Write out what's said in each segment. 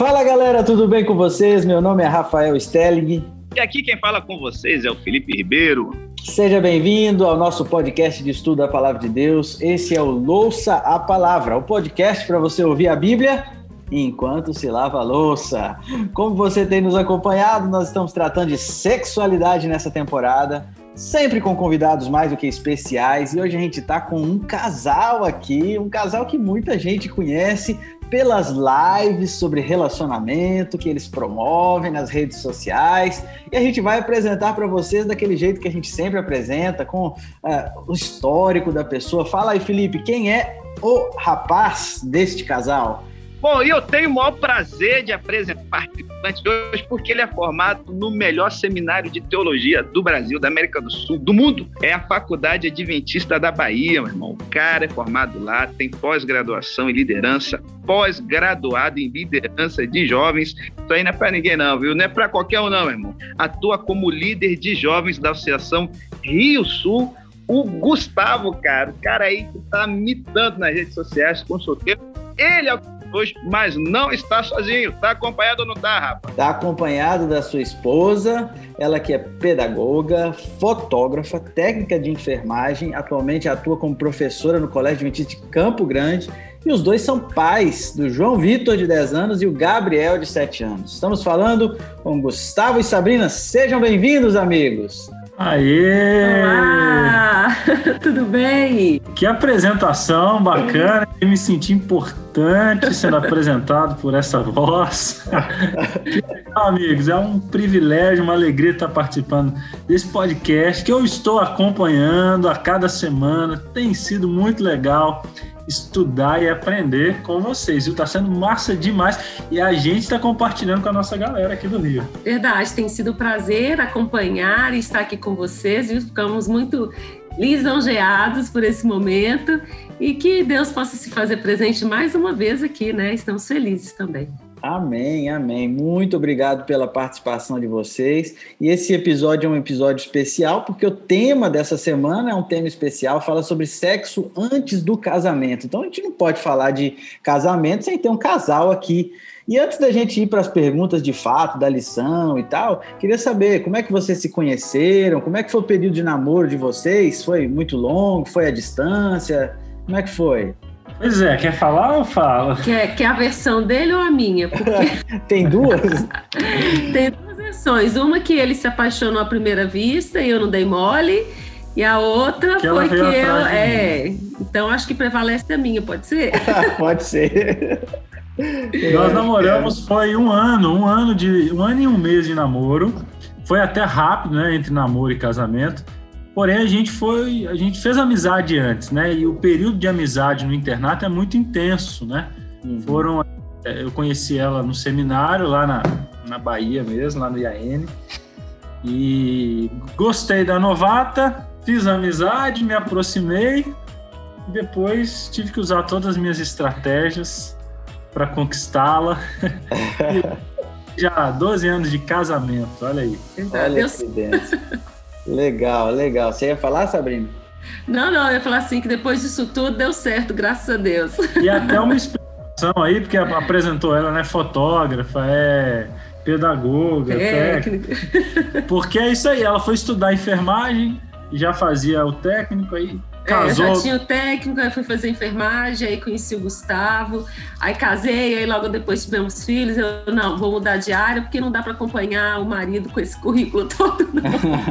Fala galera, tudo bem com vocês? Meu nome é Rafael Stelling. E aqui quem fala com vocês é o Felipe Ribeiro. Seja bem-vindo ao nosso podcast de estudo da Palavra de Deus. Esse é o Louça a Palavra, o podcast para você ouvir a Bíblia enquanto se lava a louça. Como você tem nos acompanhado, nós estamos tratando de sexualidade nessa temporada, sempre com convidados mais do que especiais. E hoje a gente está com um casal aqui, um casal que muita gente conhece pelas lives sobre relacionamento que eles promovem nas redes sociais. E a gente vai apresentar para vocês daquele jeito que a gente sempre apresenta, com uh, o histórico da pessoa. Fala aí, Felipe, quem é o rapaz deste casal? Bom, e eu tenho o maior prazer de apresentar o participante de hoje, porque ele é formado no melhor seminário de teologia do Brasil, da América do Sul, do mundo. É a Faculdade Adventista da Bahia, meu irmão. O cara é formado lá, tem pós-graduação em liderança, pós-graduado em liderança de jovens. Isso aí não é pra ninguém, não, viu? Não é pra qualquer um, não, meu irmão. Atua como líder de jovens da Associação Rio Sul. O Gustavo, cara, o cara aí que tá mitando nas redes sociais com solteiro. Ele é o hoje, mas não está sozinho. Está acompanhado ou não está, rapaz? Está acompanhado da sua esposa, ela que é pedagoga, fotógrafa, técnica de enfermagem, atualmente atua como professora no Colégio Adventista de Campo Grande. E os dois são pais do João Vitor, de 10 anos, e o Gabriel, de 7 anos. Estamos falando com Gustavo e Sabrina. Sejam bem-vindos, amigos. Aê! Olá! Tudo bem? Que apresentação bacana, eu me senti importante sendo apresentado por essa voz. que legal, amigos, é um privilégio, uma alegria estar participando desse podcast que eu estou acompanhando a cada semana, tem sido muito legal estudar e aprender com vocês, viu? Tá sendo massa demais e a gente está compartilhando com a nossa galera aqui do Rio. Verdade, tem sido um prazer acompanhar e estar aqui com vocês, viu? Ficamos muito lisonjeados por esse momento e que Deus possa se fazer presente mais uma vez aqui, né? Estamos felizes também. Amém, amém. Muito obrigado pela participação de vocês. E esse episódio é um episódio especial porque o tema dessa semana é um tema especial, fala sobre sexo antes do casamento. Então a gente não pode falar de casamento sem ter um casal aqui. E antes da gente ir para as perguntas de fato, da lição e tal, queria saber como é que vocês se conheceram, como é que foi o período de namoro de vocês? Foi muito longo? Foi à distância? Como é que foi? Pois é, quer falar ou fala? Quer, quer a versão dele ou a minha? Porque... Tem duas? Tem duas versões. Uma que ele se apaixonou à primeira vista e eu não dei mole. E a outra que foi que eu. É. Então acho que prevalece a minha, pode ser? pode ser. Nós namoramos foi um ano, um ano de um ano e um mês de namoro. Foi até rápido, né? Entre namoro e casamento. Porém, a gente foi, a gente fez amizade antes, né? E o período de amizade no internato é muito intenso, né? Uhum. Foram, é, eu conheci ela no seminário lá na, na Bahia mesmo, lá no IAN. E gostei da novata, fiz amizade, me aproximei. E depois tive que usar todas as minhas estratégias para conquistá-la. Já 12 anos de casamento, olha aí. Olha Deus. Legal, legal. Você ia falar, Sabrina? Não, não, eu ia falar assim que depois disso tudo deu certo, graças a Deus. E até uma explicação aí, porque apresentou ela, né? Fotógrafa, é pedagoga, técnica. Porque é isso aí, ela foi estudar enfermagem, já fazia o técnico aí. Casou. É, já tinha o técnico, aí fui fazer enfermagem, aí conheci o Gustavo, aí casei, aí logo depois tivemos filhos. Eu não, vou mudar de área porque não dá para acompanhar o marido com esse currículo todo.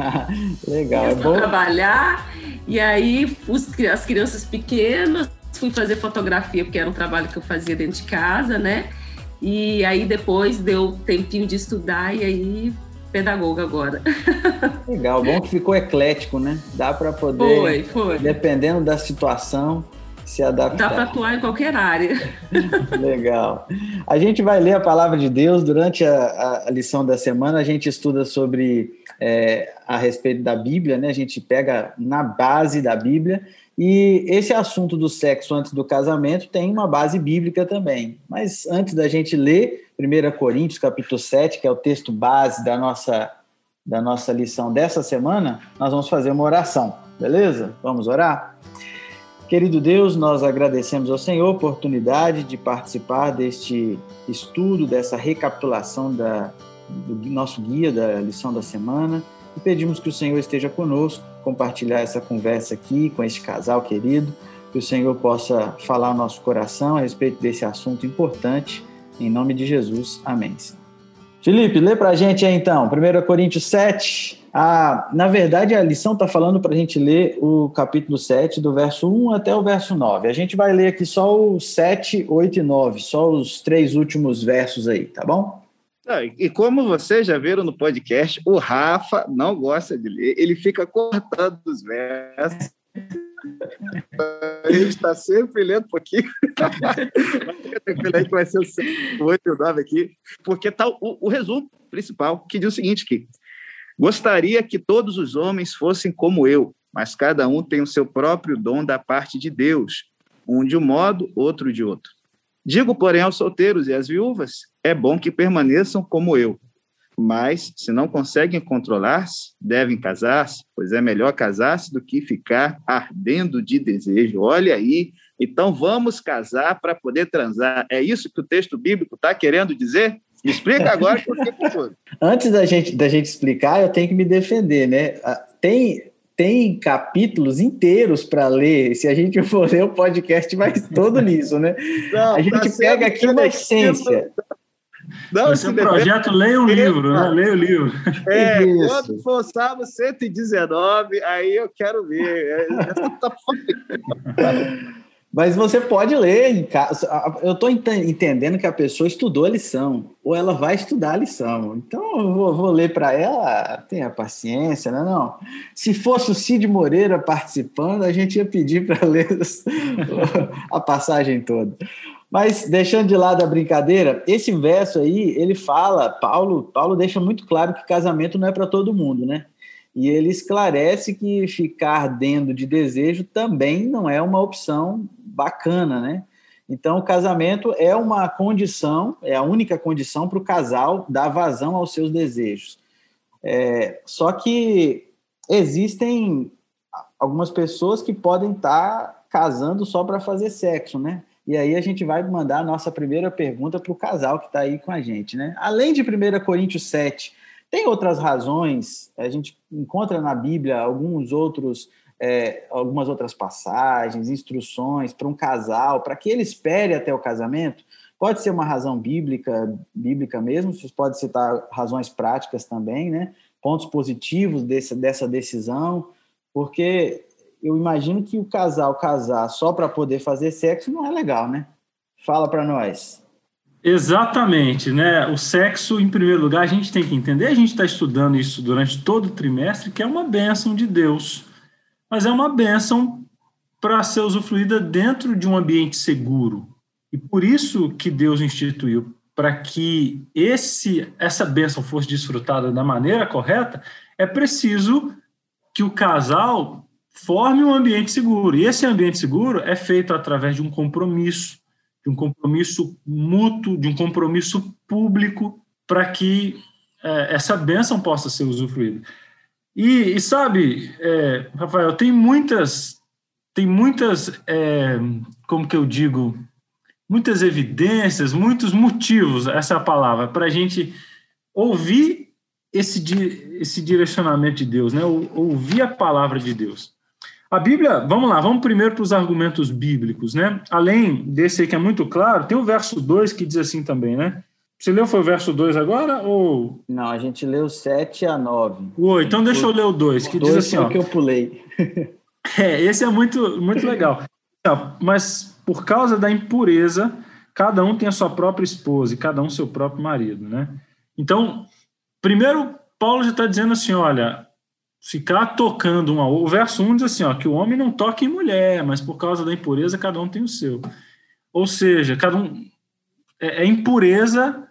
Legal, é bom. trabalhar. E aí os, as crianças pequenas, fui fazer fotografia porque era um trabalho que eu fazia dentro de casa, né? E aí depois deu tempinho de estudar e aí pedagoga agora. Legal, bom que ficou eclético, né? Dá para poder, foi, foi. dependendo da situação, se adaptar. Dá para atuar em qualquer área. Legal. A gente vai ler a palavra de Deus durante a, a lição da semana. A gente estuda sobre é, a respeito da Bíblia, né? A gente pega na base da Bíblia. E esse assunto do sexo antes do casamento tem uma base bíblica também. Mas antes da gente ler 1 Coríntios, capítulo 7, que é o texto base da nossa, da nossa lição dessa semana, nós vamos fazer uma oração, beleza? Vamos orar? Querido Deus, nós agradecemos ao Senhor a oportunidade de participar deste estudo, dessa recapitulação da, do nosso guia da lição da semana e pedimos que o Senhor esteja conosco, compartilhar essa conversa aqui com este casal querido, que o Senhor possa falar ao nosso coração a respeito desse assunto importante. Em nome de Jesus, amém. Felipe, lê para a gente aí então, 1 Coríntios 7, a, na verdade, a lição está falando para a gente ler o capítulo 7, do verso 1 até o verso 9. A gente vai ler aqui só o 7, 8 e 9, só os três últimos versos aí, tá bom? E como vocês já viram no podcast, o Rafa não gosta de ler, ele fica cortando os versos. A gente está sempre lendo um pouquinho. vai ser o 8 e o 9 aqui, porque está o, o resumo principal, que diz o seguinte: que Gostaria que todos os homens fossem como eu, mas cada um tem o seu próprio dom da parte de Deus, um de um modo, outro de outro. Digo, porém, aos solteiros e às viúvas: é bom que permaneçam como eu. Mas, se não conseguem controlar-se, devem casar-se, pois é melhor casar-se do que ficar ardendo de desejo. Olha aí, então vamos casar para poder transar. É isso que o texto bíblico está querendo dizer? Explica agora. Antes da gente, da gente explicar, eu tenho que me defender, né? Ah, tem, tem capítulos inteiros para ler. Se a gente for ler o podcast, vai todo nisso, né? Não, a gente tá pega aqui uma essência. Não, Esse é um projeto Leia o Livro, né? Leia o livro. É, Isso. quando for sábado 119, aí eu quero ver. Mas você pode ler em casa. Eu estou entendendo que a pessoa estudou a lição, ou ela vai estudar a lição. Então eu vou, vou ler para ela, tenha paciência, né? Não. Se fosse o Cid Moreira participando, a gente ia pedir para ler a passagem toda. Mas deixando de lado a brincadeira, esse verso aí, ele fala, Paulo, Paulo deixa muito claro que casamento não é para todo mundo, né? E ele esclarece que ficar ardendo de desejo também não é uma opção bacana, né? Então, o casamento é uma condição, é a única condição para o casal dar vazão aos seus desejos. É, só que existem algumas pessoas que podem estar casando só para fazer sexo, né? E aí a gente vai mandar a nossa primeira pergunta para o casal que está aí com a gente, né? Além de 1 Coríntios 7, tem outras razões, a gente encontra na Bíblia alguns outros é, algumas outras passagens, instruções para um casal, para que ele espere até o casamento. Pode ser uma razão bíblica, bíblica mesmo, você pode citar razões práticas também, né? Pontos positivos desse, dessa decisão, porque eu imagino que o casal casar só para poder fazer sexo não é legal, né? Fala para nós. Exatamente, né? O sexo, em primeiro lugar, a gente tem que entender, a gente está estudando isso durante todo o trimestre, que é uma bênção de Deus mas é uma bênção para ser usufruída dentro de um ambiente seguro. E por isso que Deus instituiu para que esse essa bênção fosse desfrutada da maneira correta, é preciso que o casal forme um ambiente seguro. E esse ambiente seguro é feito através de um compromisso, de um compromisso mútuo, de um compromisso público, para que é, essa bênção possa ser usufruída. E, e sabe, é, Rafael, tem muitas, tem muitas, é, como que eu digo, muitas evidências, muitos motivos, essa é palavra, para a gente ouvir esse, esse direcionamento de Deus, né? ouvir a palavra de Deus. A Bíblia, vamos lá, vamos primeiro para os argumentos bíblicos, né? Além desse aí que é muito claro, tem o verso 2 que diz assim também, né? Você leu foi o verso 2 agora? Ou... Não, a gente leu 7 a 9. Oi, então deixa eu ler o 2, que diz assim. Ó, que eu pulei. é, esse é muito, muito legal. Mas por causa da impureza, cada um tem a sua própria esposa e cada um seu próprio marido, né? Então, primeiro, Paulo já está dizendo assim: olha, ficar tocando uma. O verso 1 diz assim: ó, que o homem não toque em mulher, mas por causa da impureza, cada um tem o seu. Ou seja, cada um. É, é impureza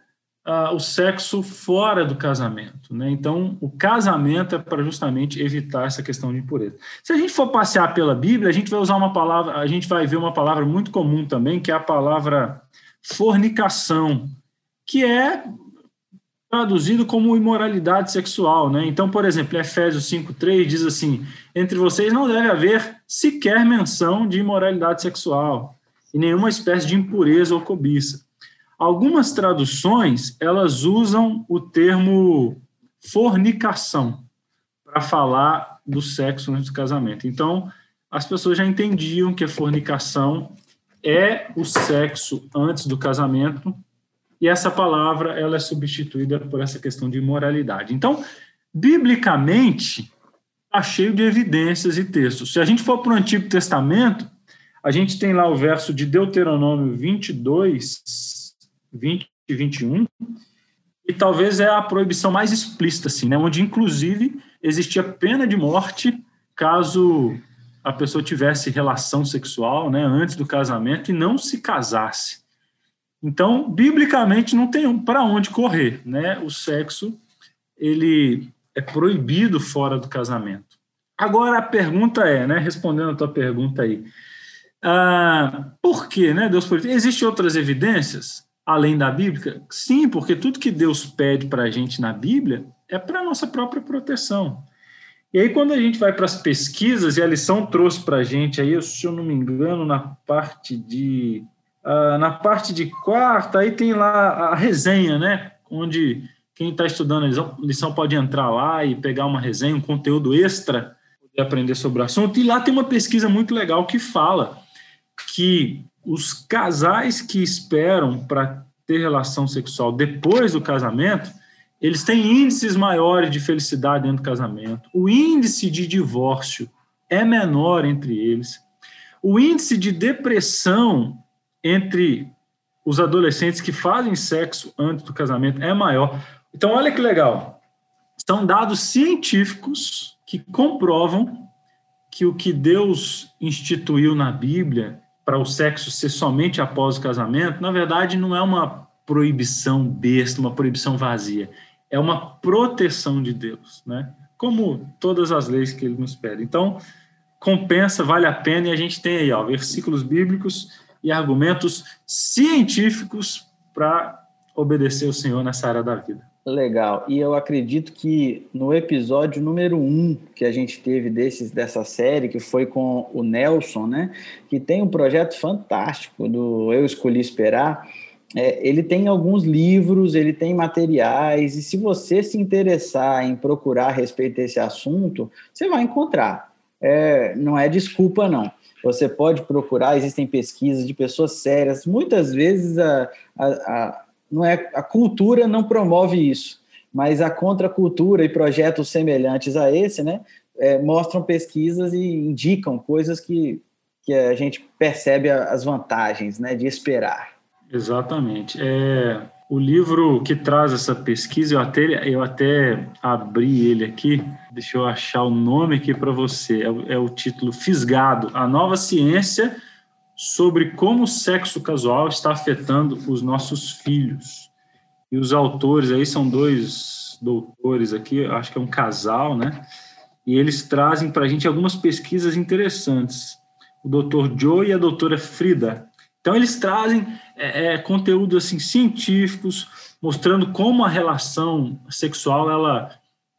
uh, o sexo fora do casamento. Né? Então, o casamento é para justamente evitar essa questão de impureza. Se a gente for passear pela Bíblia, a gente vai usar uma palavra, a gente vai ver uma palavra muito comum também, que é a palavra fornicação, que é traduzido como imoralidade sexual, né? Então, por exemplo, Efésios 5:3 diz assim: "Entre vocês não deve haver sequer menção de imoralidade sexual e nenhuma espécie de impureza ou cobiça." Algumas traduções, elas usam o termo fornicação para falar do sexo antes do casamento. Então, as pessoas já entendiam que a fornicação é o sexo antes do casamento e essa palavra ela é substituída por essa questão de imoralidade. Então, biblicamente, está cheio de evidências e textos. Se a gente for para o Antigo Testamento, a gente tem lá o verso de Deuteronômio 22, 20 e 21, e talvez é a proibição mais explícita, assim, né? onde, inclusive, existia pena de morte caso a pessoa tivesse relação sexual né, antes do casamento e não se casasse. Então, biblicamente, não tem para onde correr, né? O sexo ele é proibido fora do casamento. Agora a pergunta é, né? Respondendo a tua pergunta aí, ah, por que, né? Deus proibiu? Existem outras evidências além da Bíblia? Sim, porque tudo que Deus pede para a gente na Bíblia é para nossa própria proteção. E aí, quando a gente vai para as pesquisas, e a lição trouxe para a gente, aí, se eu não me engano, na parte de Uh, na parte de quarta, aí tem lá a resenha, né? Onde quem está estudando a lição, lição, pode entrar lá e pegar uma resenha, um conteúdo extra, poder aprender sobre o assunto. E lá tem uma pesquisa muito legal que fala que os casais que esperam para ter relação sexual depois do casamento, eles têm índices maiores de felicidade dentro do casamento. O índice de divórcio é menor entre eles. O índice de depressão entre os adolescentes que fazem sexo antes do casamento é maior. Então, olha que legal. São dados científicos que comprovam que o que Deus instituiu na Bíblia para o sexo ser somente após o casamento, na verdade, não é uma proibição besta, uma proibição vazia. É uma proteção de Deus, né? Como todas as leis que ele nos pede. Então, compensa, vale a pena, e a gente tem aí, ó, versículos bíblicos e argumentos científicos para obedecer o Senhor nessa área da vida. Legal. E eu acredito que no episódio número um que a gente teve desses, dessa série, que foi com o Nelson, né? Que tem um projeto fantástico do Eu Escolhi Esperar. É, ele tem alguns livros, ele tem materiais, e se você se interessar em procurar a respeito desse assunto, você vai encontrar. É, não é desculpa, não. Você pode procurar, existem pesquisas de pessoas sérias. Muitas vezes a, a, a, não é, a cultura não promove isso, mas a contracultura e projetos semelhantes a esse, né, é, mostram pesquisas e indicam coisas que, que a gente percebe as vantagens né, de esperar. Exatamente. É, o livro que traz essa pesquisa, eu até, eu até abri ele aqui, deixa eu achar o nome aqui para você. É, é, o título Fisgado: A Nova Ciência sobre como o sexo casual está afetando os nossos filhos. E os autores aí são dois doutores aqui, acho que é um casal, né? E eles trazem para a gente algumas pesquisas interessantes. O doutor Joe e a doutora Frida. Então, eles trazem é, é, conteúdo assim, científicos, mostrando como a relação sexual ela,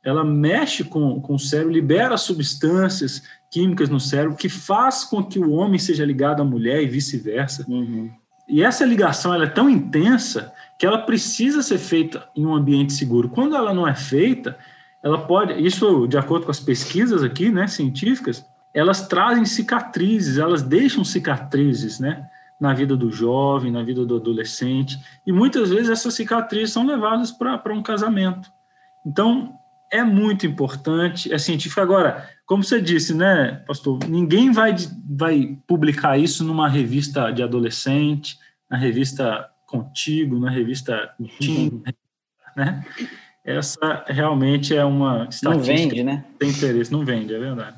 ela mexe com, com o cérebro, libera substâncias químicas no cérebro, que faz com que o homem seja ligado à mulher e vice-versa. Uhum. E essa ligação ela é tão intensa que ela precisa ser feita em um ambiente seguro. Quando ela não é feita, ela pode, isso de acordo com as pesquisas aqui, né, científicas, elas trazem cicatrizes, elas deixam cicatrizes, né? Na vida do jovem, na vida do adolescente, e muitas vezes essas cicatrizes são levadas para um casamento. Então, é muito importante, é científico. Agora, como você disse, né, pastor, ninguém vai, vai publicar isso numa revista de adolescente, na revista Contigo, na revista Tim, né? Essa realmente é uma estatística. Não vende, né? Tem interesse, não vende, é verdade.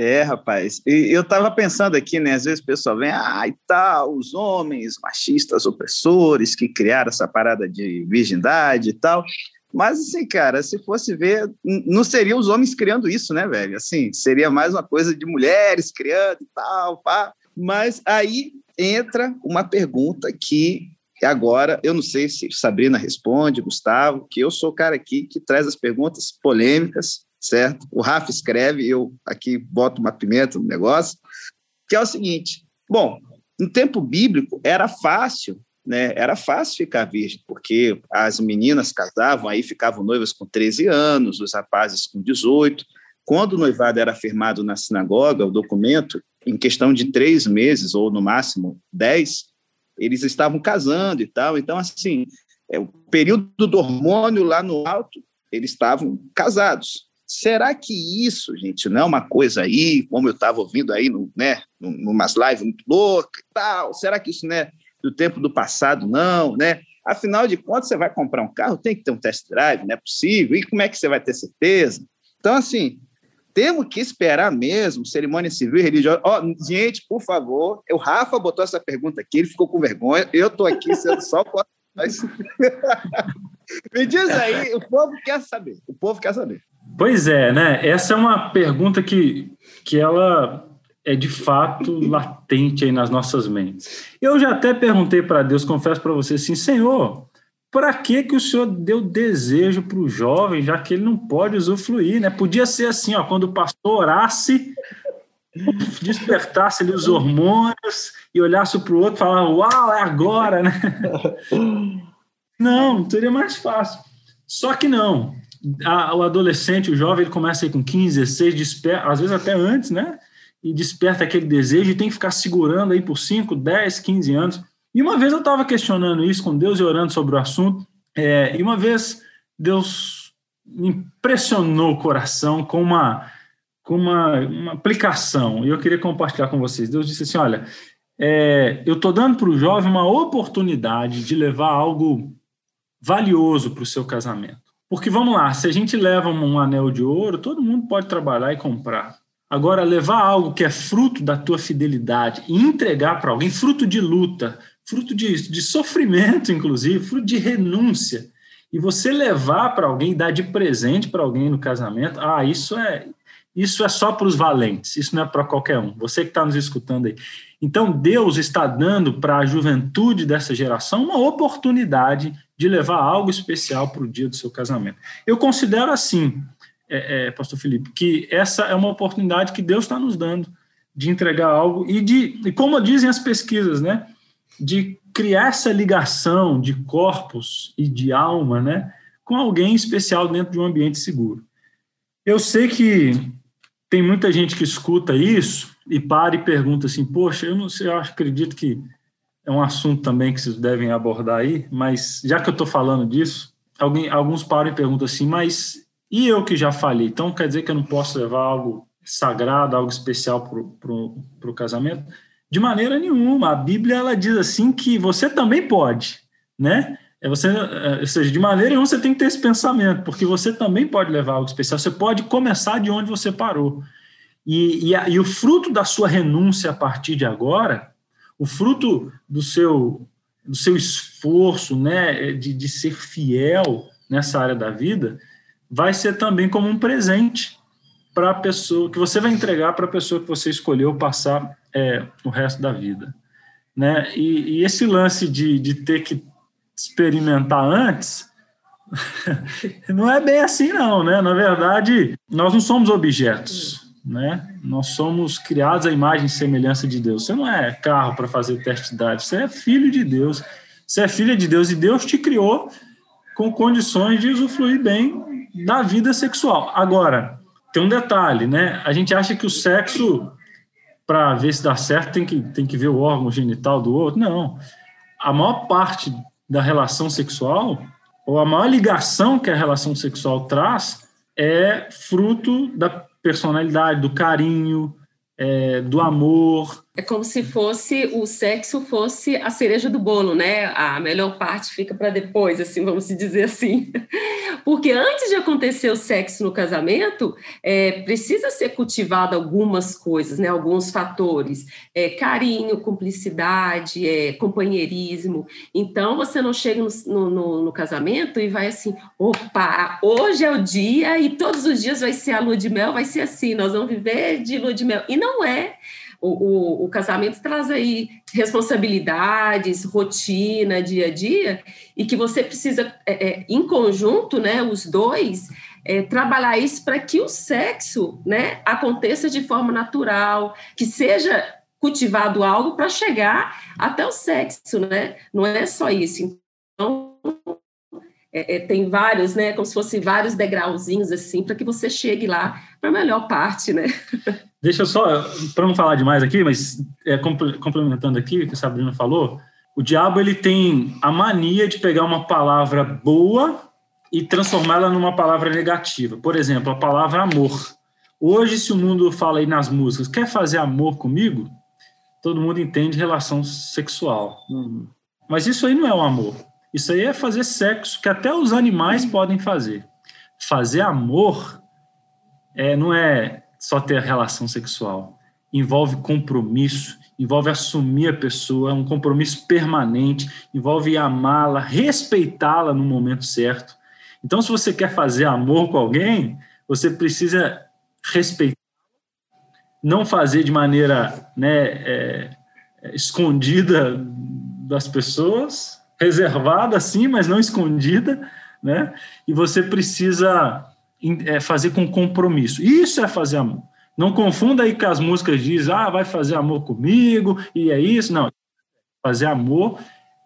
É, rapaz. E eu estava pensando aqui, né? Às vezes o pessoal vem, ah, e tal, os homens machistas opressores que criaram essa parada de virgindade e tal. Mas, assim, cara, se fosse ver, não seria os homens criando isso, né, velho? Assim, seria mais uma coisa de mulheres criando e tal, pá. Mas aí entra uma pergunta que agora, eu não sei se Sabrina responde, Gustavo, que eu sou o cara aqui que traz as perguntas polêmicas, certo? O Rafa escreve, eu aqui boto uma pimenta no negócio, que é o seguinte: bom, no tempo bíblico era fácil, né? Era fácil ficar virgem, porque as meninas casavam, aí ficavam noivas com 13 anos, os rapazes com 18. Quando o noivado era firmado na sinagoga, o documento, em questão de três meses, ou no máximo dez, eles estavam casando e tal. Então, assim, é, o período do hormônio lá no alto, eles estavam casados. Será que isso, gente, não é uma coisa aí, como eu estava ouvindo aí, no, né, numas lives muito loucas e tal? Será que isso não é do tempo do passado, não, né? Afinal de contas, você vai comprar um carro, tem que ter um test drive, não é possível. E como é que você vai ter certeza? Então, assim, temos que esperar mesmo cerimônia civil e religiosa. Oh, gente, por favor, o Rafa botou essa pergunta aqui, ele ficou com vergonha, eu estou aqui sendo só Me diz aí, o povo quer saber, o povo quer saber. Pois é, né? Essa é uma pergunta que, que ela é de fato latente aí nas nossas mentes. Eu já até perguntei para Deus, confesso para você assim, Senhor, para que que o senhor deu desejo para o jovem, já que ele não pode usufruir, né? Podia ser assim, ó, quando o pastor orasse, despertasse ali os hormônios e olhasse para o outro e falasse, uau, é agora, né? Não, seria mais fácil. Só que não. A, o adolescente, o jovem, ele começa aí com 15, 16, desperta, às vezes até antes, né? E desperta aquele desejo e tem que ficar segurando aí por 5, 10, 15 anos. E uma vez eu estava questionando isso com Deus e orando sobre o assunto, é, e uma vez Deus me impressionou o coração com uma, com uma, uma aplicação, e eu queria compartilhar com vocês. Deus disse assim: Olha, é, eu estou dando para o jovem uma oportunidade de levar algo valioso para o seu casamento. Porque vamos lá, se a gente leva um anel de ouro, todo mundo pode trabalhar e comprar. Agora, levar algo que é fruto da tua fidelidade e entregar para alguém, fruto de luta, fruto de, de sofrimento, inclusive, fruto de renúncia, e você levar para alguém, dar de presente para alguém no casamento, ah, isso é isso é só para os valentes, isso não é para qualquer um. Você que está nos escutando aí. Então, Deus está dando para a juventude dessa geração uma oportunidade de levar algo especial para o dia do seu casamento. Eu considero assim, é, é, Pastor Felipe, que essa é uma oportunidade que Deus está nos dando de entregar algo e de, e como dizem as pesquisas, né? de criar essa ligação de corpos e de alma, né, com alguém especial dentro de um ambiente seguro. Eu sei que tem muita gente que escuta isso e para e pergunta assim, poxa, eu não sei, eu acredito que é um assunto também que vocês devem abordar aí, mas já que eu estou falando disso, alguém, alguns param e perguntam assim, mas e eu que já falei, então quer dizer que eu não posso levar algo sagrado, algo especial para o casamento? De maneira nenhuma. A Bíblia ela diz assim que você também pode, né? É você, é, ou seja, de maneira nenhuma você tem que ter esse pensamento, porque você também pode levar algo especial. Você pode começar de onde você parou. E, e, a, e o fruto da sua renúncia a partir de agora, o fruto do seu, do seu esforço, né, de, de ser fiel nessa área da vida, vai ser também como um presente para a pessoa que você vai entregar para a pessoa que você escolheu passar é, o resto da vida. Né? E, e esse lance de, de ter que experimentar antes não é bem assim, não. Né? Na verdade, nós não somos objetos. Né? Nós somos criados à imagem e semelhança de Deus. Você não é carro para fazer teste de idade, você é filho de Deus. Você é filha de Deus e Deus te criou com condições de usufruir bem da vida sexual. Agora, tem um detalhe, né? A gente acha que o sexo para ver se dá certo, tem que, tem que ver o órgão genital do outro. Não. A maior parte da relação sexual, ou a maior ligação que a relação sexual traz, é fruto da personalidade, do carinho, é, do amor. É como se fosse o sexo fosse a cereja do bolo, né? A melhor parte fica para depois, assim, vamos dizer assim. Porque antes de acontecer o sexo no casamento, é, precisa ser cultivado algumas coisas, né? Alguns fatores, é, carinho, cumplicidade, é, companheirismo. Então você não chega no, no, no casamento e vai assim, opa, hoje é o dia e todos os dias vai ser a lua de mel, vai ser assim, nós vamos viver de lua de mel. E não é. O, o, o, casamento traz aí responsabilidades, rotina, dia a dia, e que você precisa, é, é, em conjunto, né, os dois, é, trabalhar isso para que o sexo né, aconteça de forma natural, que seja cultivado algo para chegar até o sexo, né? Não é só isso. Então, é, é, tem vários, né? Como se fossem vários degrauzinhos assim, para que você chegue lá para a melhor parte, né? Deixa eu só, para não falar demais aqui, mas é, complementando aqui o que a Sabrina falou, o diabo ele tem a mania de pegar uma palavra boa e transformá-la numa palavra negativa. Por exemplo, a palavra amor. Hoje, se o mundo fala aí nas músicas, quer fazer amor comigo? Todo mundo entende relação sexual. Mas isso aí não é o amor. Isso aí é fazer sexo, que até os animais podem fazer. Fazer amor é, não é só ter relação sexual. Envolve compromisso, envolve assumir a pessoa, é um compromisso permanente, envolve amá-la, respeitá-la no momento certo. Então, se você quer fazer amor com alguém, você precisa respeitar, não fazer de maneira né, é, escondida das pessoas, reservada, sim, mas não escondida, né? E você precisa é, fazer com compromisso. Isso é fazer amor. Não confunda aí que as músicas dizem, ah, vai fazer amor comigo, e é isso. Não. Fazer amor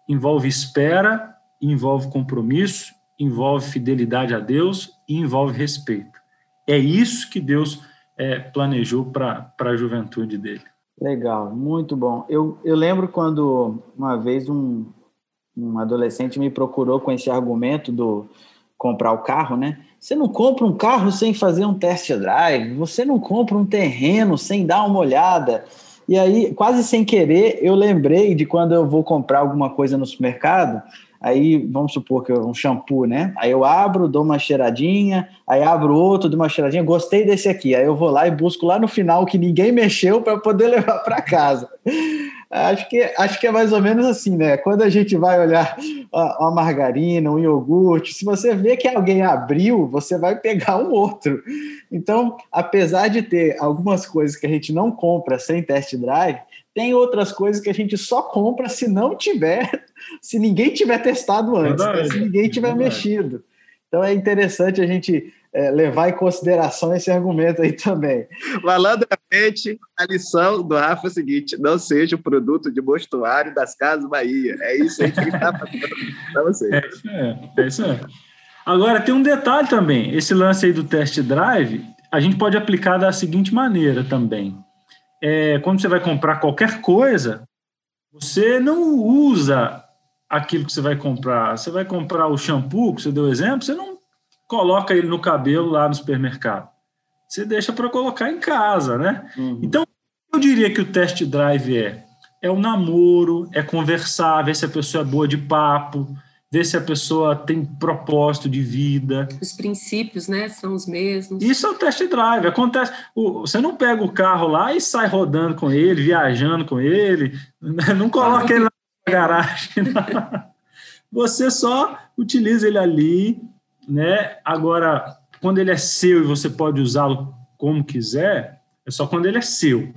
envolve espera, envolve compromisso, envolve fidelidade a Deus e envolve respeito. É isso que Deus é, planejou para a juventude dele. Legal, muito bom. Eu, eu lembro quando uma vez um, um adolescente me procurou com esse argumento do comprar o carro, né? Você não compra um carro sem fazer um test drive, você não compra um terreno sem dar uma olhada. E aí, quase sem querer, eu lembrei de quando eu vou comprar alguma coisa no supermercado, aí vamos supor que é um shampoo, né? Aí eu abro, dou uma cheiradinha, aí abro outro, dou uma cheiradinha, gostei desse aqui. Aí eu vou lá e busco lá no final que ninguém mexeu para poder levar para casa. Acho que, acho que é mais ou menos assim, né? Quando a gente vai olhar uma margarina, um iogurte, se você vê que alguém abriu, você vai pegar um outro. Então, apesar de ter algumas coisas que a gente não compra sem test drive, tem outras coisas que a gente só compra se não tiver, se ninguém tiver testado antes, né? se ninguém tiver mexido. Então é interessante a gente é, levar em consideração esse argumento aí também. Malandramente, a lição do Rafa é a seguinte: não seja o produto de mostruário das Casas Bahia. É isso aí que está passando para vocês. É isso, é, é isso aí. Agora, tem um detalhe também: esse lance aí do test drive, a gente pode aplicar da seguinte maneira também. É, quando você vai comprar qualquer coisa, você não usa aquilo que você vai comprar. Você vai comprar o shampoo, que você deu exemplo, você não coloca ele no cabelo lá no supermercado. Você deixa para colocar em casa, né? Uhum. Então, eu diria que o test drive é é o namoro, é conversar, ver se a pessoa é boa de papo, ver se a pessoa tem propósito de vida. Os princípios, né, são os mesmos. Isso é o test drive. Acontece, você não pega o carro lá e sai rodando com ele, viajando com ele, não coloca ele na garagem. Não. Você só utiliza ele ali né? Agora, quando ele é seu e você pode usá-lo como quiser, é só quando ele é seu.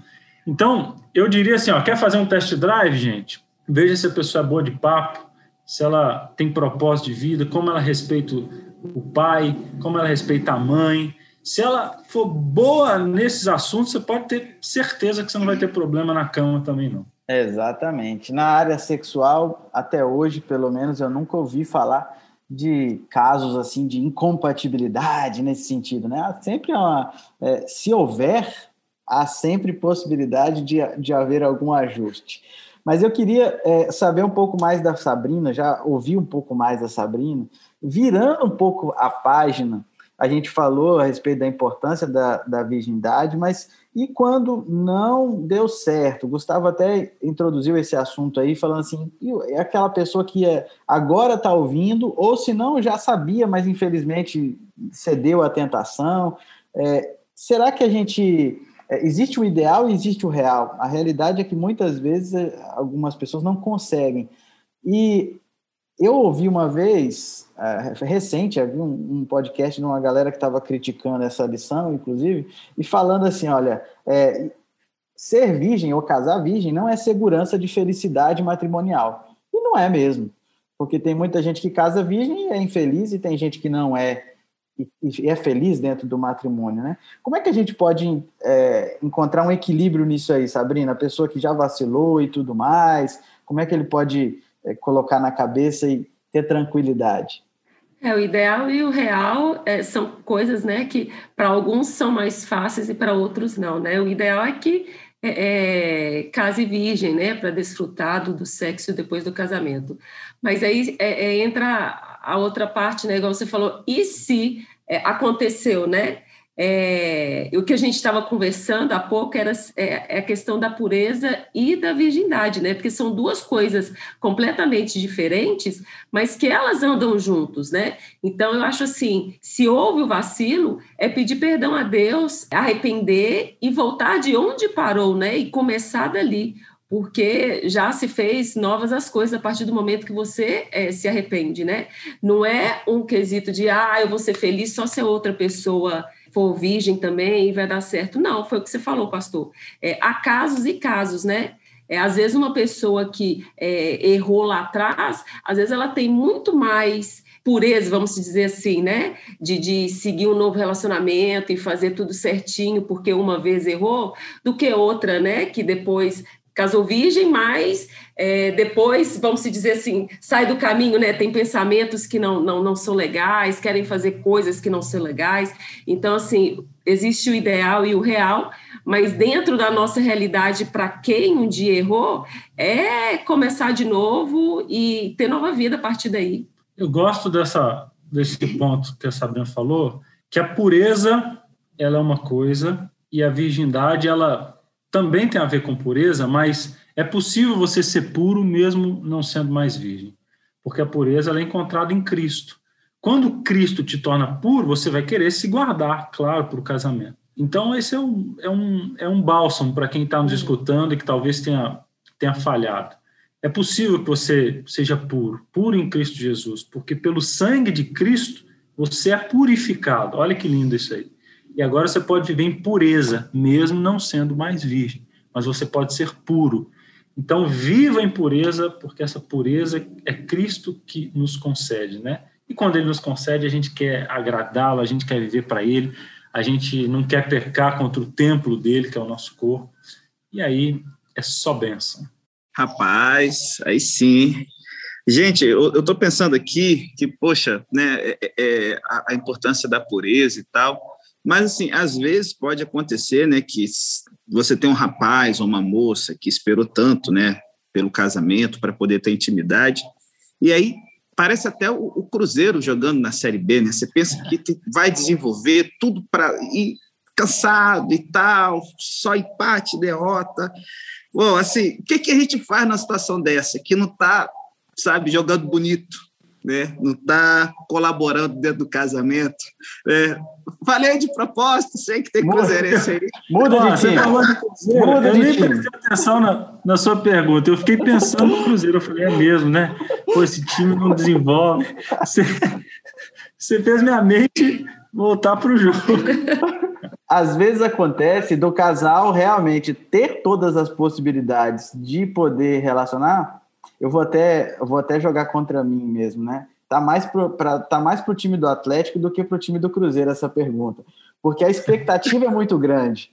Então, eu diria assim, ó, quer fazer um test drive, gente? Veja se a pessoa é boa de papo, se ela tem propósito de vida, como ela respeita o pai, como ela respeita a mãe. Se ela for boa nesses assuntos, você pode ter certeza que você não vai ter problema na cama também, não. Exatamente. Na área sexual, até hoje, pelo menos, eu nunca ouvi falar de casos assim de incompatibilidade nesse sentido, né? Sempre uma, é, se houver, há sempre possibilidade de, de haver algum ajuste. Mas eu queria é, saber um pouco mais da Sabrina, já ouvi um pouco mais da Sabrina, virando um pouco a página, a gente falou a respeito da importância da, da virgindade, mas e quando não deu certo? Gustavo até introduziu esse assunto aí, falando assim: é aquela pessoa que é, agora está ouvindo, ou se não já sabia, mas infelizmente cedeu à tentação. É, será que a gente. É, existe o ideal e existe o real. A realidade é que muitas vezes é, algumas pessoas não conseguem. E eu ouvi uma vez, uh, recente, havia um, um, podcast de uma galera que estava criticando essa lição, inclusive, e falando assim: olha, é, ser virgem ou casar virgem não é segurança de felicidade matrimonial. E não é mesmo. Porque tem muita gente que casa virgem e é infeliz, e tem gente que não é e é feliz dentro do matrimônio, né? Como é que a gente pode é, encontrar um equilíbrio nisso aí, Sabrina? A pessoa que já vacilou e tudo mais, como é que ele pode é, colocar na cabeça e ter tranquilidade? É, o ideal e o real é, são coisas, né, que para alguns são mais fáceis e para outros não, né? O ideal é que é, é, case virgem, né, para desfrutar do, do, sexo depois do casamento. Mas aí é, é entra a outra parte, né, igual você falou, e se é, aconteceu, né? É, o que a gente estava conversando há pouco era é, é, a questão da pureza e da virgindade, né? Porque são duas coisas completamente diferentes, mas que elas andam juntos, né? Então eu acho assim, se houve o vacilo, é pedir perdão a Deus, arrepender e voltar de onde parou, né? E começar dali porque já se fez novas as coisas a partir do momento que você é, se arrepende, né? Não é um quesito de, ah, eu vou ser feliz só se a outra pessoa for virgem também vai dar certo. Não, foi o que você falou, pastor. É, há casos e casos, né? É, às vezes uma pessoa que é, errou lá atrás, às vezes ela tem muito mais pureza, vamos dizer assim, né? De, de seguir um novo relacionamento e fazer tudo certinho porque uma vez errou, do que outra, né? Que depois casou virgem, mas é, depois, vamos se dizer assim, sai do caminho, né? Tem pensamentos que não, não, não são legais, querem fazer coisas que não são legais. Então, assim, existe o ideal e o real, mas dentro da nossa realidade, para quem um dia errou, é começar de novo e ter nova vida a partir daí. Eu gosto dessa, desse ponto que a Sabrina falou, que a pureza ela é uma coisa e a virgindade ela também tem a ver com pureza, mas é possível você ser puro mesmo não sendo mais virgem, porque a pureza é encontrada em Cristo. Quando Cristo te torna puro, você vai querer se guardar, claro, para o casamento. Então, esse é um, é um, é um bálsamo para quem está nos uhum. escutando e que talvez tenha, tenha falhado. É possível que você seja puro, puro em Cristo Jesus, porque pelo sangue de Cristo você é purificado. Olha que lindo isso aí. E agora você pode viver em pureza, mesmo não sendo mais virgem, mas você pode ser puro. Então, viva em pureza, porque essa pureza é Cristo que nos concede, né? E quando ele nos concede, a gente quer agradá-lo, a gente quer viver para ele, a gente não quer pecar contra o templo dele, que é o nosso corpo. E aí é só bênção. Rapaz, aí sim. Gente, eu estou pensando aqui que, poxa, né, é, é, é, a, a importância da pureza e tal. Mas, assim, às vezes pode acontecer, né, que você tem um rapaz ou uma moça que esperou tanto, né, pelo casamento para poder ter intimidade, e aí parece até o, o, Cruzeiro jogando na Série B, né? Você pensa que vai desenvolver tudo para ir cansado e tal, só empate, derrota. Bom, assim, o que, que a gente faz numa situação dessa? Que não está, sabe, jogando bonito, né? não está colaborando dentro do casamento. Né? Falei de propósito, sei que tem cruzeirense aí. Muda de time. Muda eu de nem time. prestei atenção na, na sua pergunta. Eu fiquei pensando no Cruzeiro. Eu falei, é mesmo, né? Pô, esse time não desenvolve. Você, você fez minha mente voltar para o jogo. Às vezes acontece do casal realmente ter todas as possibilidades de poder relacionar. Eu vou até, eu vou até jogar contra mim mesmo, né? Tá mais para tá mais pro time do Atlético do que pro time do Cruzeiro essa pergunta, porque a expectativa é muito grande.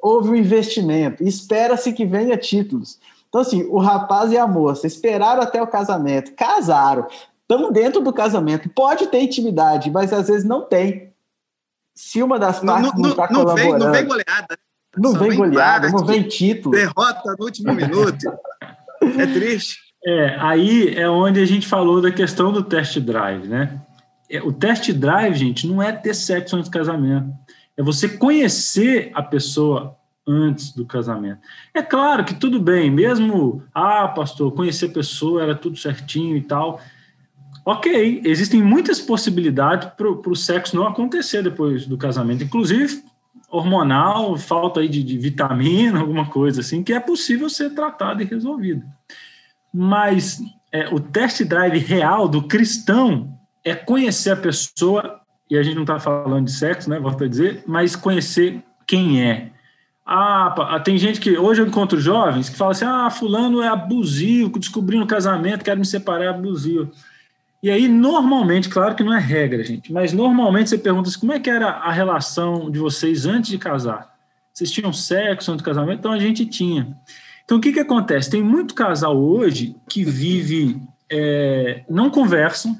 Houve um investimento, espera-se que venha títulos. Então assim, o rapaz e a moça esperaram até o casamento, casaram, estão dentro do casamento, pode ter intimidade, mas às vezes não tem. Se uma das partes não está colaborando, vem, não vem goleada. Não vem goleada, não vem título. Derrota no último minuto. É triste. É, aí é onde a gente falou da questão do test drive, né? É, o test drive, gente, não é ter sexo antes do casamento. É você conhecer a pessoa antes do casamento. É claro que tudo bem, mesmo, ah, pastor, conhecer a pessoa era tudo certinho e tal. Ok, existem muitas possibilidades para o sexo não acontecer depois do casamento, inclusive hormonal, falta aí de, de vitamina, alguma coisa assim, que é possível ser tratado e resolvido. Mas é, o test drive real do cristão é conhecer a pessoa, e a gente não está falando de sexo, né? Volto a dizer, mas conhecer quem é. Ah, tem gente que. Hoje eu encontro jovens que falam assim: ah, fulano é abusivo, descobri no casamento, quero me separar, é abusivo. E aí, normalmente, claro que não é regra, gente, mas normalmente você pergunta assim, como é que era a relação de vocês antes de casar? Vocês tinham sexo antes do casamento? Então a gente tinha. Então o que, que acontece? Tem muito casal hoje que vive, é, não conversam,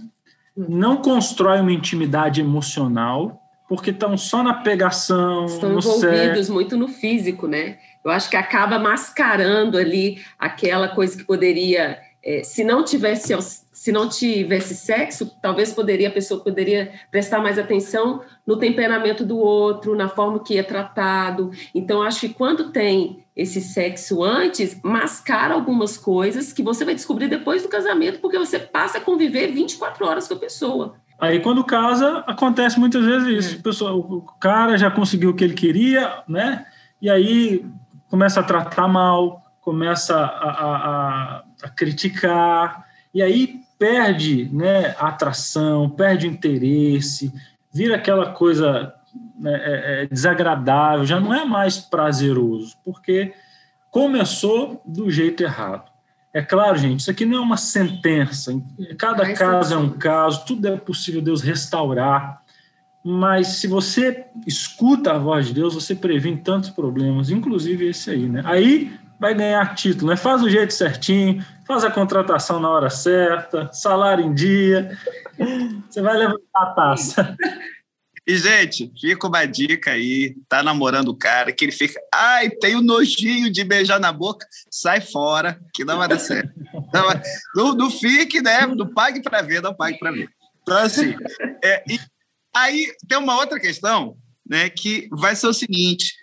não constrói uma intimidade emocional, porque estão só na pegação. Estão envolvidos muito no físico, né? Eu acho que acaba mascarando ali aquela coisa que poderia, é, se não tivesse se não tivesse sexo, talvez poderia a pessoa poderia prestar mais atenção no temperamento do outro, na forma que é tratado. Então acho que quando tem esse sexo antes, mascara algumas coisas que você vai descobrir depois do casamento, porque você passa a conviver 24 horas com a pessoa. Aí quando casa, acontece muitas vezes isso. É. Pessoa, o cara já conseguiu o que ele queria, né? E aí começa a tratar mal, começa a, a, a, a criticar, e aí perde né, a atração, perde o interesse, vira aquela coisa né, é, é, desagradável, já não é mais prazeroso, porque começou do jeito errado. É claro, gente, isso aqui não é uma sentença, cada caso é um caso, tudo é possível Deus restaurar, mas se você escuta a voz de Deus, você previne tantos problemas, inclusive esse aí, né? Aí vai ganhar título, né? Faz o jeito certinho, faz a contratação na hora certa, salário em dia, você vai levantar a taça. E, gente, fica uma dica aí, tá namorando o cara, que ele fica, ai, tem o nojinho de beijar na boca, sai fora, que não vai dar certo. Não, não fique, né? Não pague para ver, não pague para ver. Então, assim, é, aí tem uma outra questão, né, que vai ser o seguinte,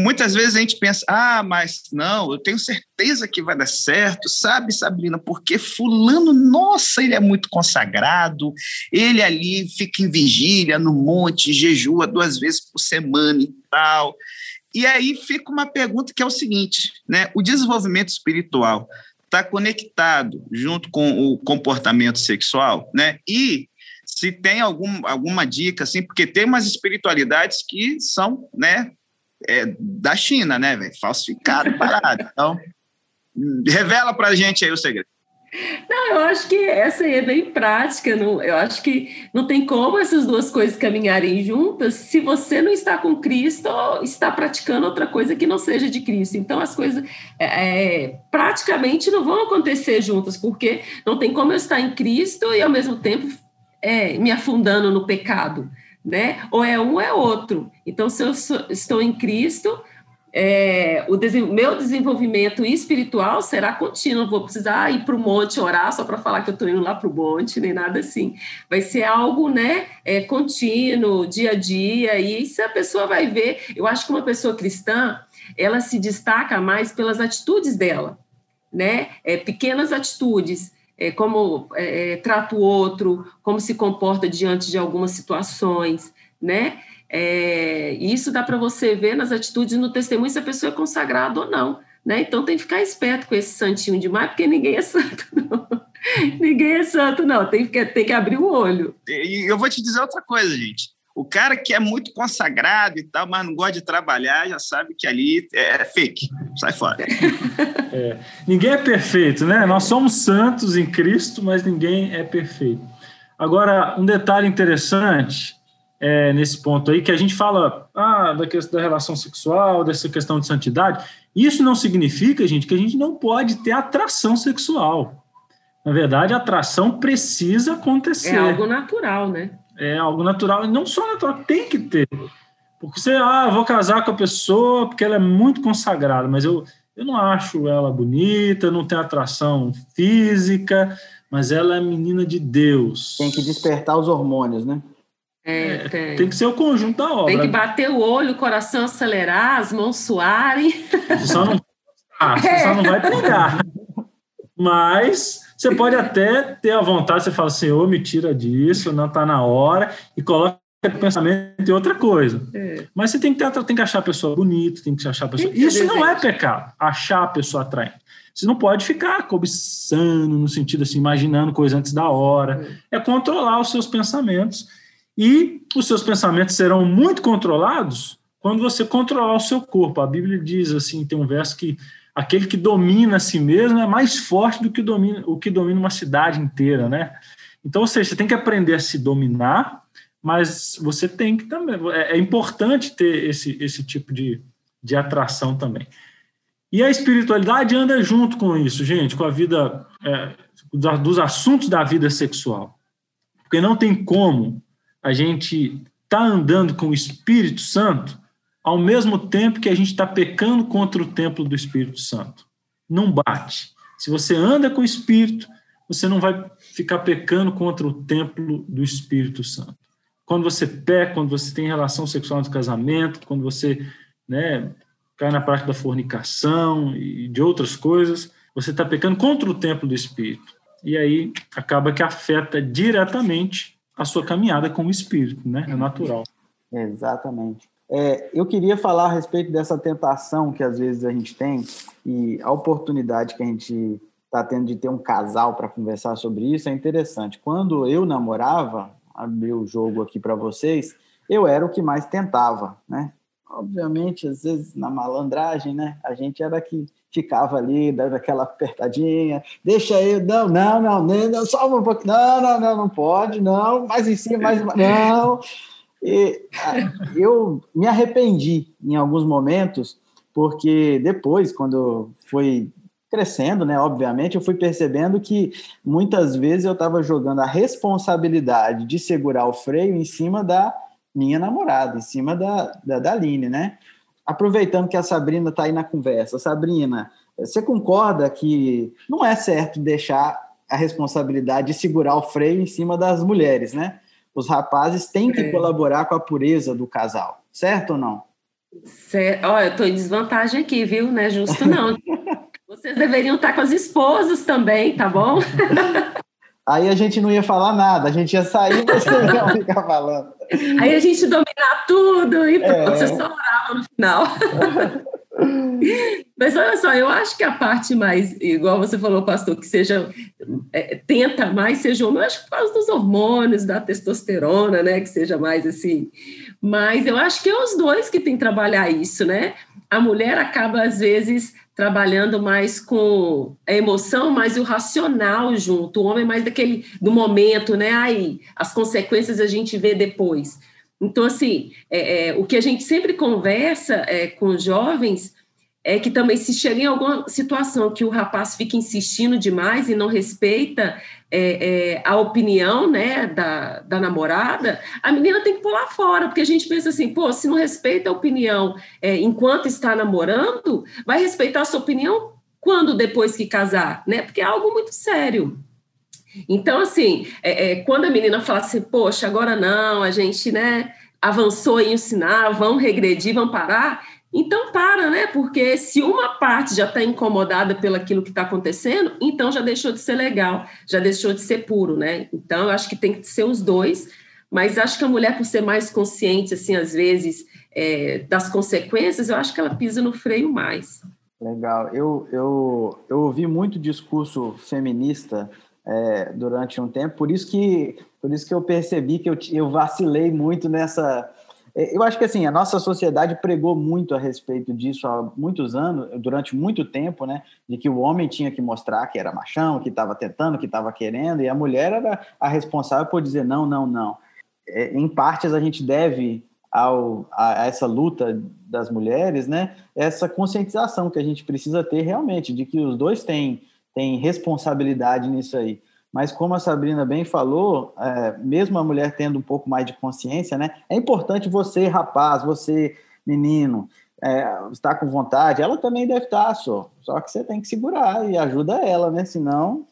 Muitas vezes a gente pensa, ah, mas não, eu tenho certeza que vai dar certo, sabe, Sabrina, porque Fulano, nossa, ele é muito consagrado, ele ali fica em vigília no monte, jejua duas vezes por semana e tal. E aí fica uma pergunta que é o seguinte, né? O desenvolvimento espiritual está conectado junto com o comportamento sexual, né? E se tem algum, alguma dica, assim, porque tem umas espiritualidades que são, né, é, da China, né, velho? Falsificado, parado. Então, revela pra gente aí o segredo. Não, eu acho que essa aí é bem prática. Não, eu acho que não tem como essas duas coisas caminharem juntas se você não está com Cristo ou está praticando outra coisa que não seja de Cristo. Então, as coisas é, é praticamente não vão acontecer juntas, porque não tem como eu estar em Cristo e, ao mesmo tempo, é, me afundando no pecado né? Ou é um ou é outro. Então, se eu sou, estou em Cristo, é, o meu desenvolvimento espiritual será contínuo. Não vou precisar ir para o monte orar só para falar que eu estou indo lá para o monte, nem nada assim. Vai ser algo né, é, contínuo, dia a dia, e isso a pessoa vai ver. Eu acho que uma pessoa cristã ela se destaca mais pelas atitudes dela, né? É, pequenas atitudes é, como é, é, trata o outro, como se comporta diante de algumas situações, né? É, isso dá para você ver nas atitudes no testemunho se a pessoa é consagrada ou não, né? Então tem que ficar esperto com esse santinho demais, porque ninguém é santo, não. ninguém é santo, não. Tem que, tem que abrir o olho. E eu vou te dizer outra coisa, gente. O cara que é muito consagrado e tal, mas não gosta de trabalhar, já sabe que ali é fake. Sai fora. É, ninguém é perfeito, né? Nós somos santos em Cristo, mas ninguém é perfeito. Agora, um detalhe interessante é, nesse ponto aí, que a gente fala ah, da, questão da relação sexual, dessa questão de santidade. Isso não significa, gente, que a gente não pode ter atração sexual. Na verdade, a atração precisa acontecer. É algo natural, né? É algo natural, e não só natural, tem que ter. Porque você, ah, vou casar com a pessoa porque ela é muito consagrada, mas eu, eu não acho ela bonita, não tem atração física, mas ela é menina de Deus. Tem que despertar os hormônios, né? É, é, tem. tem. que ser o conjunto da obra. Tem que bater o olho, o coração acelerar, as mãos suarem. Você só não, ah, você só não vai pegar. Mas você pode até ter a vontade, você fala, Senhor, me tira disso, não está na hora, e coloca o pensamento em outra coisa. É. Mas você tem que, ter, tem que achar a pessoa bonita, tem que achar a pessoa. Isso não é pecado, achar a pessoa atraente. Você não pode ficar cobiçando, no sentido assim, imaginando coisas antes da hora. É. é controlar os seus pensamentos. E os seus pensamentos serão muito controlados quando você controlar o seu corpo. A Bíblia diz assim, tem um verso que aquele que domina a si mesmo é mais forte do que domina, o que domina uma cidade inteira, né? Então, ou seja, você tem que aprender a se dominar, mas você tem que também. É, é importante ter esse, esse tipo de, de atração também. E a espiritualidade anda junto com isso, gente, com a vida, é, dos assuntos da vida sexual. Porque não tem como a gente estar tá andando com o Espírito Santo ao mesmo tempo que a gente está pecando contra o templo do Espírito Santo. Não bate. Se você anda com o Espírito, você não vai ficar pecando contra o templo do Espírito Santo. Quando você peca, quando você tem relação sexual no casamento, quando você né, cai na prática da fornicação e de outras coisas, você está pecando contra o templo do Espírito. E aí acaba que afeta diretamente a sua caminhada com o Espírito, né? É natural. Exatamente. É, eu queria falar a respeito dessa tentação que às vezes a gente tem e a oportunidade que a gente está tendo de ter um casal para conversar sobre isso é interessante. Quando eu namorava, abri o jogo aqui para vocês, eu era o que mais tentava, né? obviamente, às vezes na malandragem, né? A gente era que ficava ali, dando aquela apertadinha, deixa eu, não, não, não, não, só um pouquinho, não, não, não, não pode, não, mais em cima, mais, não. E eu me arrependi em alguns momentos, porque depois, quando foi crescendo, né, obviamente, eu fui percebendo que muitas vezes eu estava jogando a responsabilidade de segurar o freio em cima da minha namorada, em cima da, da, da Aline, né? Aproveitando que a Sabrina está aí na conversa. Sabrina, você concorda que não é certo deixar a responsabilidade de segurar o freio em cima das mulheres, né? Os rapazes têm que é. colaborar com a pureza do casal, certo ou não? Certo. Olha, eu estou em desvantagem aqui, viu? Não é justo, não. Vocês deveriam estar com as esposas também, tá bom? Aí a gente não ia falar nada, a gente ia sair e você ia ficar falando. Aí a gente dominar tudo e pronto, é. você só orava no final. Mas olha só, eu acho que a parte mais, igual você falou, pastor, que seja, é, tenta mais seja homem, eu acho que por causa dos hormônios, da testosterona, né, que seja mais assim. Mas eu acho que é os dois que têm que trabalhar isso, né? A mulher acaba, às vezes, trabalhando mais com a emoção, mas o racional junto. O homem é mais daquele do momento, né? Aí as consequências a gente vê depois. Então, assim, é, é, o que a gente sempre conversa é, com jovens é que também se chega em alguma situação que o rapaz fica insistindo demais e não respeita é, é, a opinião né, da, da namorada, a menina tem que pular fora, porque a gente pensa assim, pô, se não respeita a opinião é, enquanto está namorando, vai respeitar a sua opinião quando depois que casar, né? Porque é algo muito sério. Então, assim, é, é, quando a menina fala assim, poxa, agora não, a gente, né, avançou em ensinar, vamos regredir, vamos parar, então para, né? Porque se uma parte já está incomodada pelo aquilo que está acontecendo, então já deixou de ser legal, já deixou de ser puro, né? Então eu acho que tem que ser os dois, mas acho que a mulher, por ser mais consciente, assim, às vezes, é, das consequências, eu acho que ela pisa no freio mais. Legal. Eu, eu, eu ouvi muito discurso feminista é, durante um tempo, por isso que, por isso que eu percebi que eu, eu vacilei muito nessa eu acho que assim, a nossa sociedade pregou muito a respeito disso há muitos anos, durante muito tempo, né? De que o homem tinha que mostrar que era machão, que estava tentando, que estava querendo, e a mulher era a responsável por dizer não, não, não. É, em partes, a gente deve ao, a, a, essa luta das mulheres, né? Essa conscientização que a gente precisa ter realmente, de que os dois têm, têm responsabilidade nisso aí. Mas como a Sabrina bem falou, é, mesmo a mulher tendo um pouco mais de consciência, né, é importante você, rapaz, você, menino, é, estar com vontade, ela também deve estar, só. Só que você tem que segurar e ajuda ela, né? Senão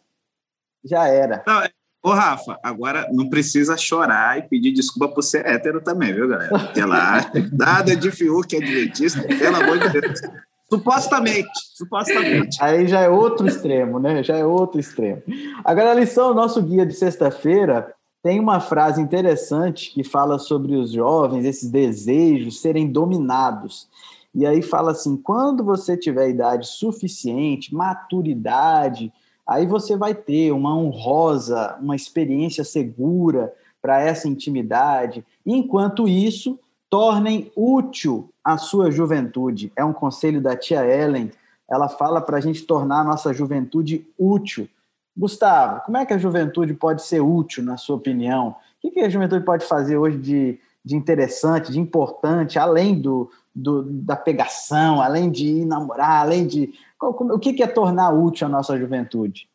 já era. Não, é, Ô, Rafa, agora não precisa chorar e pedir desculpa por ser hétero também, viu, galera? Relaxa. Nada de Fiuk adventista, pelo amor de Deus. Supostamente, supostamente. Aí já é outro extremo, né? Já é outro extremo. Agora, a lição, nosso guia de sexta-feira, tem uma frase interessante que fala sobre os jovens, esses desejos serem dominados. E aí fala assim: quando você tiver idade suficiente, maturidade, aí você vai ter uma honrosa, uma experiência segura para essa intimidade. Enquanto isso, tornem útil a sua juventude. É um conselho da tia Ellen. Ela fala para a gente tornar a nossa juventude útil. Gustavo, como é que a juventude pode ser útil, na sua opinião? O que a juventude pode fazer hoje de, de interessante, de importante, além do, do, da pegação, além de ir namorar, além de. o que é tornar útil a nossa juventude?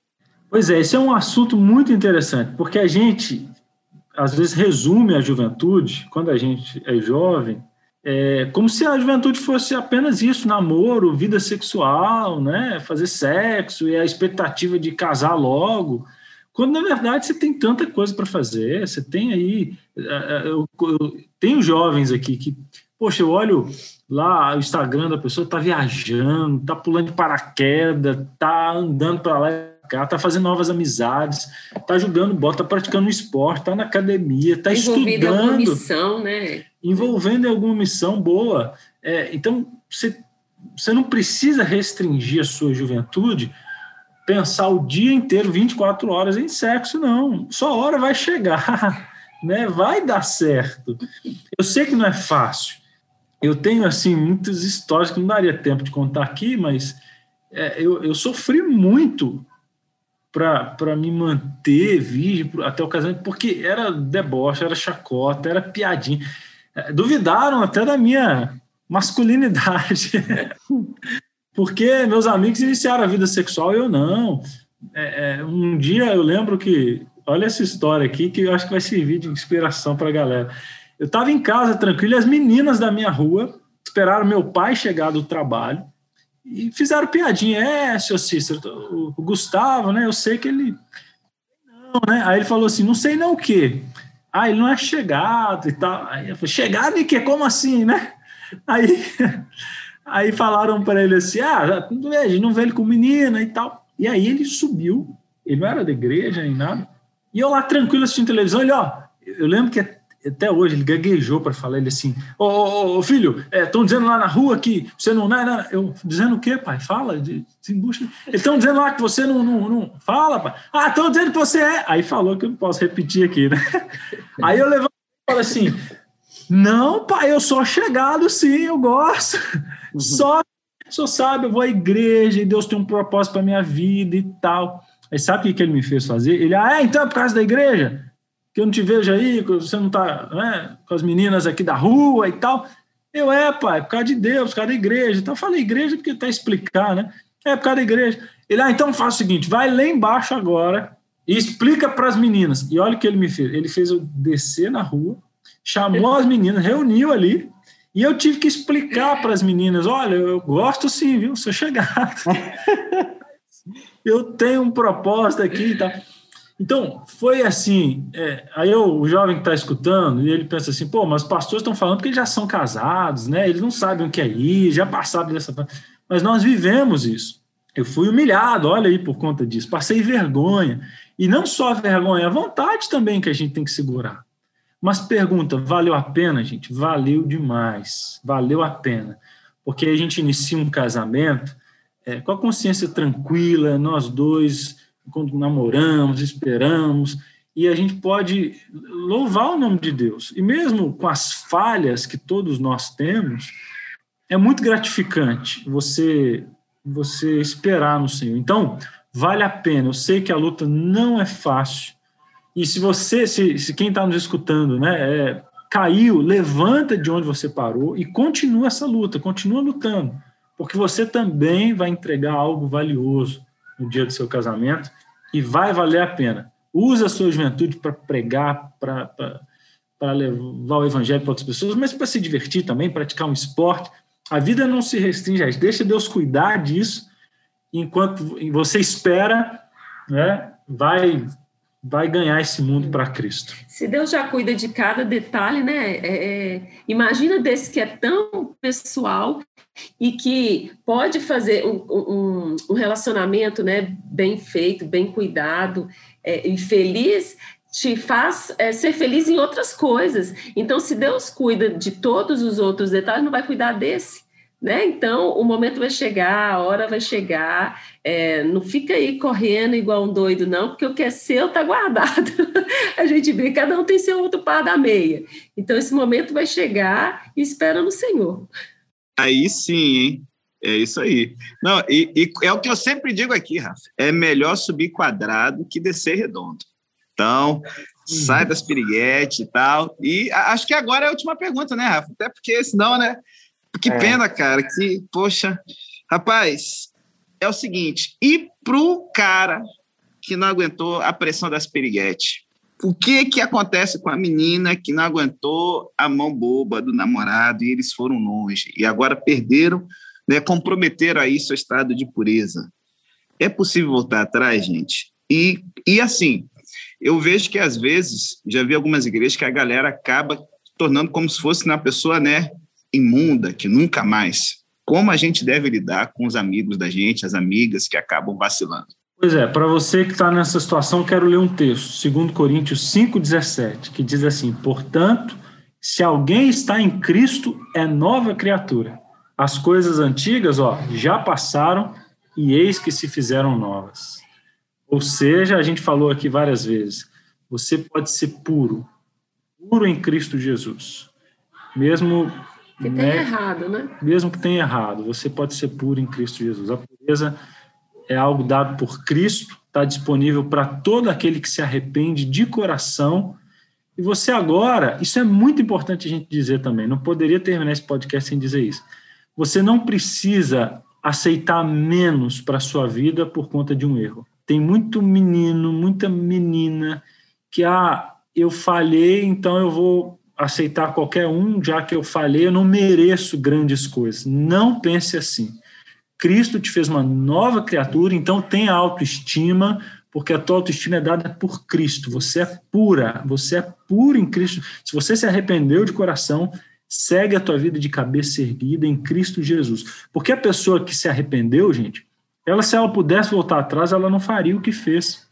Pois é, esse é um assunto muito interessante, porque a gente, às vezes, resume a juventude, quando a gente é jovem, é, como se a juventude fosse apenas isso, namoro, vida sexual, né, fazer sexo e a expectativa de casar logo, quando na verdade você tem tanta coisa para fazer, você tem aí, é, é, eu, eu, tenho jovens aqui que, poxa, eu olho lá o Instagram da pessoa, tá viajando, tá pulando de paraquedas, tá andando para lá cá, tá fazendo novas amizades, tá jogando bola, tá praticando esporte, tá na academia, tá Envolvido estudando. Envolvendo em alguma missão, né? Envolvendo em alguma missão boa. É, então, você, você não precisa restringir a sua juventude, pensar o dia inteiro, 24 horas em sexo, não. Sua hora vai chegar, né? Vai dar certo. Eu sei que não é fácil. Eu tenho, assim, muitas histórias que não daria tempo de contar aqui, mas é, eu, eu sofri muito para me manter virgem até o casamento, porque era deboche, era chacota, era piadinha. É, duvidaram até da minha masculinidade. porque meus amigos iniciaram a vida sexual e eu não. É, é, um dia eu lembro que, olha essa história aqui, que eu acho que vai servir de inspiração para a galera. Eu estava em casa tranquilo e as meninas da minha rua esperaram meu pai chegar do trabalho e fizeram piadinha, é, seu Cícero, o Gustavo, né? Eu sei que ele. Não, né? Aí ele falou assim: não sei não o quê. Ah, ele não é chegado e tal. Aí eu falei: chegado e quê? Como assim, né? Aí, aí falaram para ele assim: ah, a gente não vê ele com menina e tal. E aí ele subiu, ele não era da igreja nem nada. E eu lá tranquilo assistindo televisão, ele, ó, eu lembro que até hoje ele gaguejou para falar ele assim: Ô, ô, ô filho, estão é, dizendo lá na rua que você não, é. Não, eu dizendo o quê, pai? Fala, desembucha. Eles estão dizendo lá que você não, não, não. Fala, pai. Ah, estão dizendo que você é. Aí falou que eu não posso repetir aqui, né? Aí eu levanto e falo assim: Não, pai, eu sou chegado, sim, eu gosto. Uhum. Só, só sabe, eu vou à igreja e Deus tem um propósito para minha vida e tal. Aí sabe o que ele me fez fazer? Ele, ah, é, então é por causa da igreja? Que eu não te vejo aí, você não está né, com as meninas aqui da rua e tal. Eu, é, pai, por causa de Deus, por causa da igreja. Então, eu falei igreja porque está explicar, né? É, por causa da igreja. Ele, ah, então faz o seguinte, vai lá embaixo agora e explica para as meninas. E olha o que ele me fez. Ele fez eu descer na rua, chamou as meninas, reuniu ali, e eu tive que explicar para as meninas: olha, eu gosto sim, viu? Sou chegado. eu tenho um propósito aqui e tal. Então, foi assim. É, aí eu, o jovem que está escutando, e ele pensa assim: pô, mas os pastores estão falando que eles já são casados, né? Eles não sabem o que é ir, já passaram dessa. Mas nós vivemos isso. Eu fui humilhado, olha aí, por conta disso. Passei vergonha. E não só a vergonha, a vontade também que a gente tem que segurar. Mas pergunta: valeu a pena, gente? Valeu demais. Valeu a pena. Porque a gente inicia um casamento é, com a consciência tranquila, nós dois quando namoramos, esperamos, e a gente pode louvar o nome de Deus. E mesmo com as falhas que todos nós temos, é muito gratificante você você esperar no Senhor. Então, vale a pena. Eu sei que a luta não é fácil. E se você, se, se quem está nos escutando, né, é, caiu, levanta de onde você parou e continua essa luta, continua lutando, porque você também vai entregar algo valioso no dia do seu casamento e vai valer a pena. Use a sua juventude para pregar, para levar o evangelho para outras pessoas, mas para se divertir também, praticar um esporte. A vida não se restringe a isso. Deixa Deus cuidar disso enquanto você espera, né, vai vai ganhar esse mundo para Cristo. Se Deus já cuida de cada detalhe, né? É, é, imagina desse que é tão pessoal e que pode fazer um, um, um relacionamento, né, bem feito, bem cuidado é, e feliz te faz é, ser feliz em outras coisas. Então, se Deus cuida de todos os outros detalhes, não vai cuidar desse. Né? Então, o momento vai chegar, a hora vai chegar, é, não fica aí correndo igual um doido, não, porque o que é seu está guardado. a gente vê, cada um tem seu outro par da meia. Então, esse momento vai chegar e espera no Senhor. Aí sim, hein? É isso aí. Não, e, e, é o que eu sempre digo aqui, Rafa. É melhor subir quadrado que descer redondo. Então, sai das piriguetes e tal. E acho que agora é a última pergunta, né, Rafa? Até porque senão, né? Que é. pena, cara, que, poxa. Rapaz, é o seguinte, e pro cara que não aguentou a pressão das piriguetes, o que que acontece com a menina que não aguentou a mão boba do namorado e eles foram longe e agora perderam, né, comprometeram aí seu estado de pureza? É possível voltar atrás, gente? E, e assim, eu vejo que às vezes, já vi algumas igrejas que a galera acaba tornando como se fosse uma pessoa, né, imunda, que nunca mais. Como a gente deve lidar com os amigos da gente, as amigas que acabam vacilando? Pois é, para você que está nessa situação, quero ler um texto, 2 Coríntios 5,17, que diz assim: Portanto, se alguém está em Cristo, é nova criatura. As coisas antigas, ó, já passaram e eis que se fizeram novas. Ou seja, a gente falou aqui várias vezes, você pode ser puro, puro em Cristo Jesus. Mesmo que né, tenha errado, né? Mesmo que tenha errado, você pode ser puro em Cristo Jesus. A pureza é algo dado por Cristo, está disponível para todo aquele que se arrepende de coração. E você agora, isso é muito importante a gente dizer também, não poderia terminar esse podcast sem dizer isso. Você não precisa aceitar menos para a sua vida por conta de um erro. Tem muito menino, muita menina que, ah, eu falhei, então eu vou aceitar qualquer um, já que eu falhei, eu não mereço grandes coisas. Não pense assim. Cristo te fez uma nova criatura, então tenha autoestima, porque a tua autoestima é dada por Cristo. Você é pura, você é puro em Cristo. Se você se arrependeu de coração, segue a tua vida de cabeça erguida em Cristo Jesus. Porque a pessoa que se arrependeu, gente, ela se ela pudesse voltar atrás, ela não faria o que fez.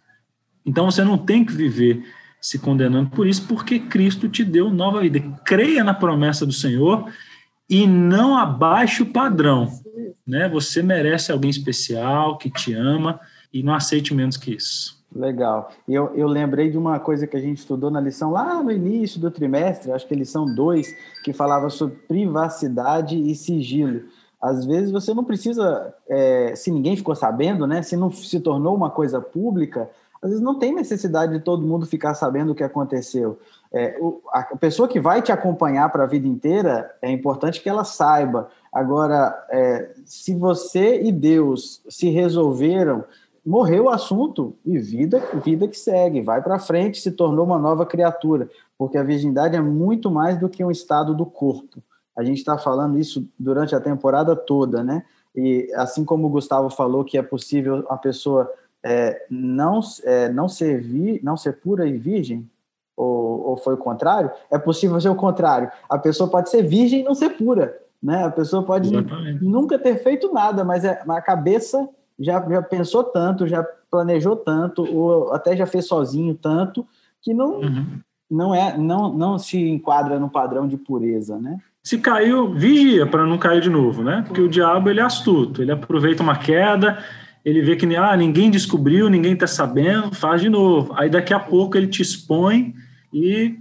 Então você não tem que viver se condenando por isso, porque Cristo te deu nova vida. Creia na promessa do Senhor e não abaixe o padrão. Né? Você merece alguém especial que te ama e não aceite menos que isso. Legal. Eu, eu lembrei de uma coisa que a gente estudou na lição lá no início do trimestre, acho que é lição 2, que falava sobre privacidade e sigilo. Às vezes você não precisa, é, se ninguém ficou sabendo, né? Se não se tornou uma coisa pública, às vezes não tem necessidade de todo mundo ficar sabendo o que aconteceu. É, o, a pessoa que vai te acompanhar para a vida inteira, é importante que ela saiba. Agora, é, se você e Deus se resolveram, morreu o assunto e vida, vida que segue, vai para frente, se tornou uma nova criatura, porque a virgindade é muito mais do que um estado do corpo. A gente está falando isso durante a temporada toda, né? E assim como o Gustavo falou que é possível a pessoa é, não, é, não, ser vi, não ser pura e virgem, ou, ou foi o contrário, é possível ser o contrário. A pessoa pode ser virgem e não ser pura. Né? A pessoa pode Exatamente. nunca ter feito nada, mas é, a cabeça já, já pensou tanto, já planejou tanto, ou até já fez sozinho tanto, que não, uhum. não, é, não, não se enquadra no padrão de pureza, né? Se caiu, vigia para não cair de novo, né? Porque o diabo ele é astuto, ele aproveita uma queda, ele vê que ah, ninguém descobriu, ninguém está sabendo, faz de novo. Aí daqui a pouco ele te expõe e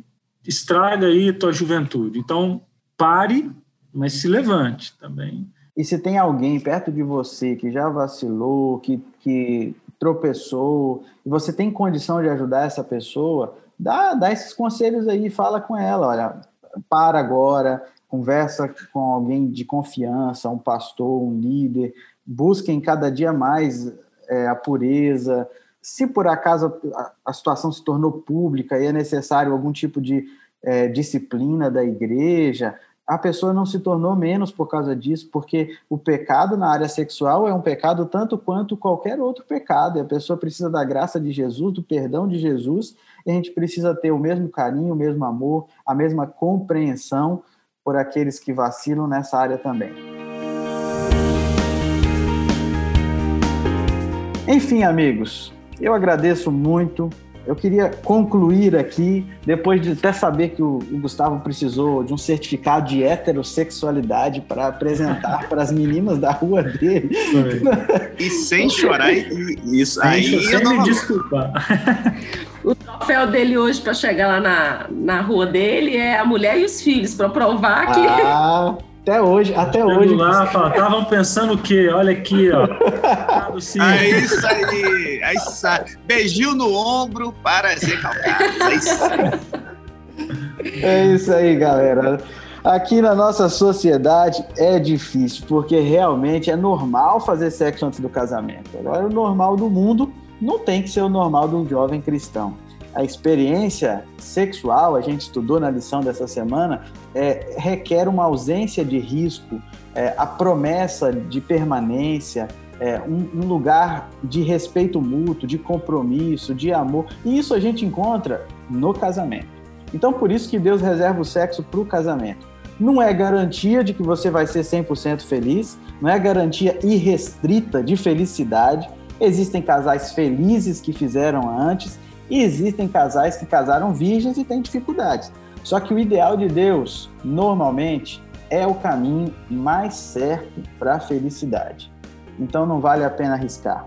estraga aí a tua juventude. Então, pare, mas se levante também. E se tem alguém perto de você que já vacilou, que, que tropeçou, e você tem condição de ajudar essa pessoa, dá, dá esses conselhos aí, fala com ela, olha, para agora, conversa com alguém de confiança, um pastor, um líder, busquem cada dia mais é, a pureza, se por acaso a, situação se tornou pública e é necessário algum tipo de é, disciplina da igreja, a pessoa não se tornou menos por causa disso, porque o pecado na área sexual é um pecado tanto quanto qualquer outro pecado, e a pessoa precisa da graça de Jesus, do perdão de Jesus, e a gente precisa ter o mesmo carinho, o mesmo amor, a mesma compreensão por aqueles que vacilam nessa área também. Enfim, amigos, eu agradeço muito. Eu queria concluir aqui, depois de até saber que o, Gustavo precisou de um certificado de heterossexualidade para apresentar para as meninas da rua dele. E sem chorar, isso sem aí sem me desculpar. O troféu dele hoje para chegar lá na, na rua dele é a mulher e os filhos, para provar que. Ah, Até hoje, até Chego hoje. lá, estavam pensando o quê? Olha aqui, ó. É isso aí, é isso aí. Beijinho no ombro para Zé Calcados. É isso aí. É isso aí, galera. Aqui na nossa sociedade é difícil, porque realmente é normal fazer sexo antes do casamento. Agora, o normal do mundo não tem que ser o normal de um jovem cristão. A experiência sexual, a gente estudou na lição dessa semana, é, requer uma ausência de risco, é, a promessa de permanência, é, um, um, lugar de respeito mútuo, de compromisso, de amor. E isso a gente encontra no casamento. Então, por isso que Deus reserva o sexo para o casamento. Não é garantia de que você vai ser 100% feliz, não é garantia irrestrita de felicidade. Existem casais felizes que fizeram antes e existem casais que casaram virgens e têm dificuldades. Só que o ideal de Deus, normalmente, é o caminho mais certo para a felicidade. Então não vale a pena arriscar.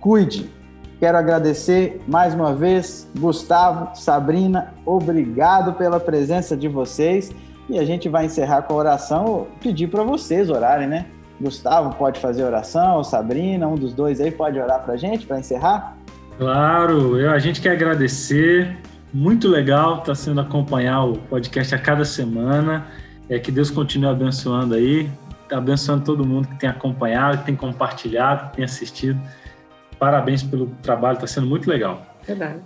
Cuide. Quero agradecer mais uma vez, Gustavo, Sabrina, obrigado pela presença de vocês. E a gente vai encerrar com a oração, pedir para vocês orarem, né? Gustavo pode fazer oração, Sabrina, um dos dois aí pode orar para a gente, para encerrar? Claro, eu, a gente quer agradecer. Muito legal estar tá sendo acompanhar o podcast a cada semana. É que Deus continue abençoando aí, abençoando todo mundo que tem acompanhado, que tem compartilhado, que tem assistido. Parabéns pelo trabalho, está sendo muito legal. Verdade.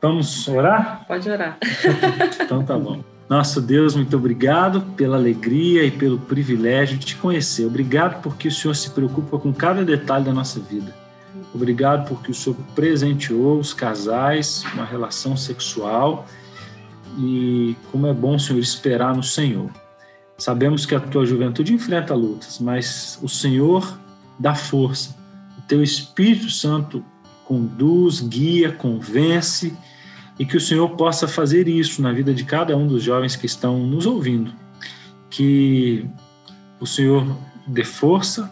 Vamos orar? Pode orar. então tá bom. Nosso Deus, muito obrigado pela alegria e pelo privilégio de te conhecer. Obrigado porque o Senhor se preocupa com cada detalhe da nossa vida. Obrigado porque o Senhor presenteou os casais uma relação sexual e como é bom, Senhor, esperar no Senhor. Sabemos que a tua juventude enfrenta lutas, mas o Senhor dá força. O teu Espírito Santo conduz, guia, convence e que o Senhor possa fazer isso na vida de cada um dos jovens que estão nos ouvindo. Que o Senhor dê força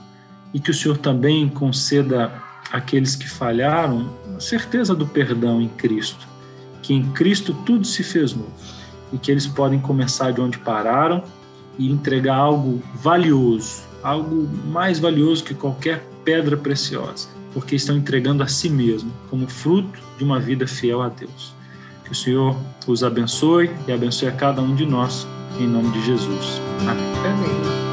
e que o Senhor também conceda àqueles que falharam a certeza do perdão em Cristo, que em Cristo tudo se fez novo e que eles podem começar de onde pararam e entregar algo valioso, algo mais valioso que qualquer pedra preciosa, porque estão entregando a si mesmo como fruto de uma vida fiel a Deus. Que o Senhor os abençoe e abençoe a cada um de nós, em nome de Jesus. Amém. Amém.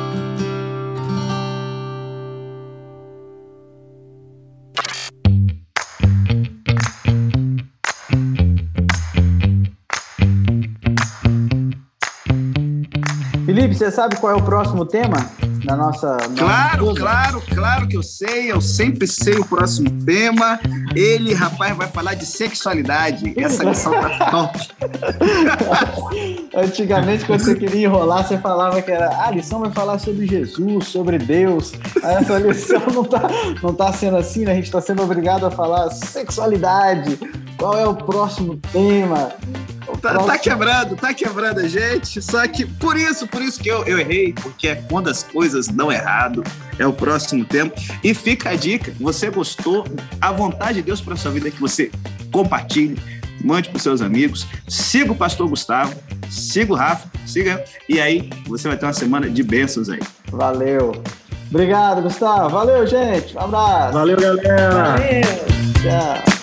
Você sabe qual é o próximo tema? na nossa. Claro, nossa claro, claro que eu sei. Eu sempre sei o próximo tema. Ele, rapaz, vai falar de sexualidade. Essa lição tá top. Antigamente, quando você queria enrolar, você falava que era ah, a lição vai falar sobre Jesus, sobre Deus. Essa lição não tá, não tá sendo assim, né? A gente está sendo obrigado a falar sexualidade. Qual é o próximo tema? Tá, tá, quebrando, tá quebrando a gente. Só que por isso, por isso que eu, eu errei, porque é quando as coisas dão errado, é o próximo tempo. E fica a dica: você gostou, a vontade de Deus para sua vida é que você compartilhe, mande para seus amigos, siga o pastor Gustavo, siga o Rafa, siga, e aí você vai ter uma semana de bênçãos aí. Valeu. Obrigado, Gustavo. Valeu, gente. Um abraço. Valeu, galera. Valeu. Tchau.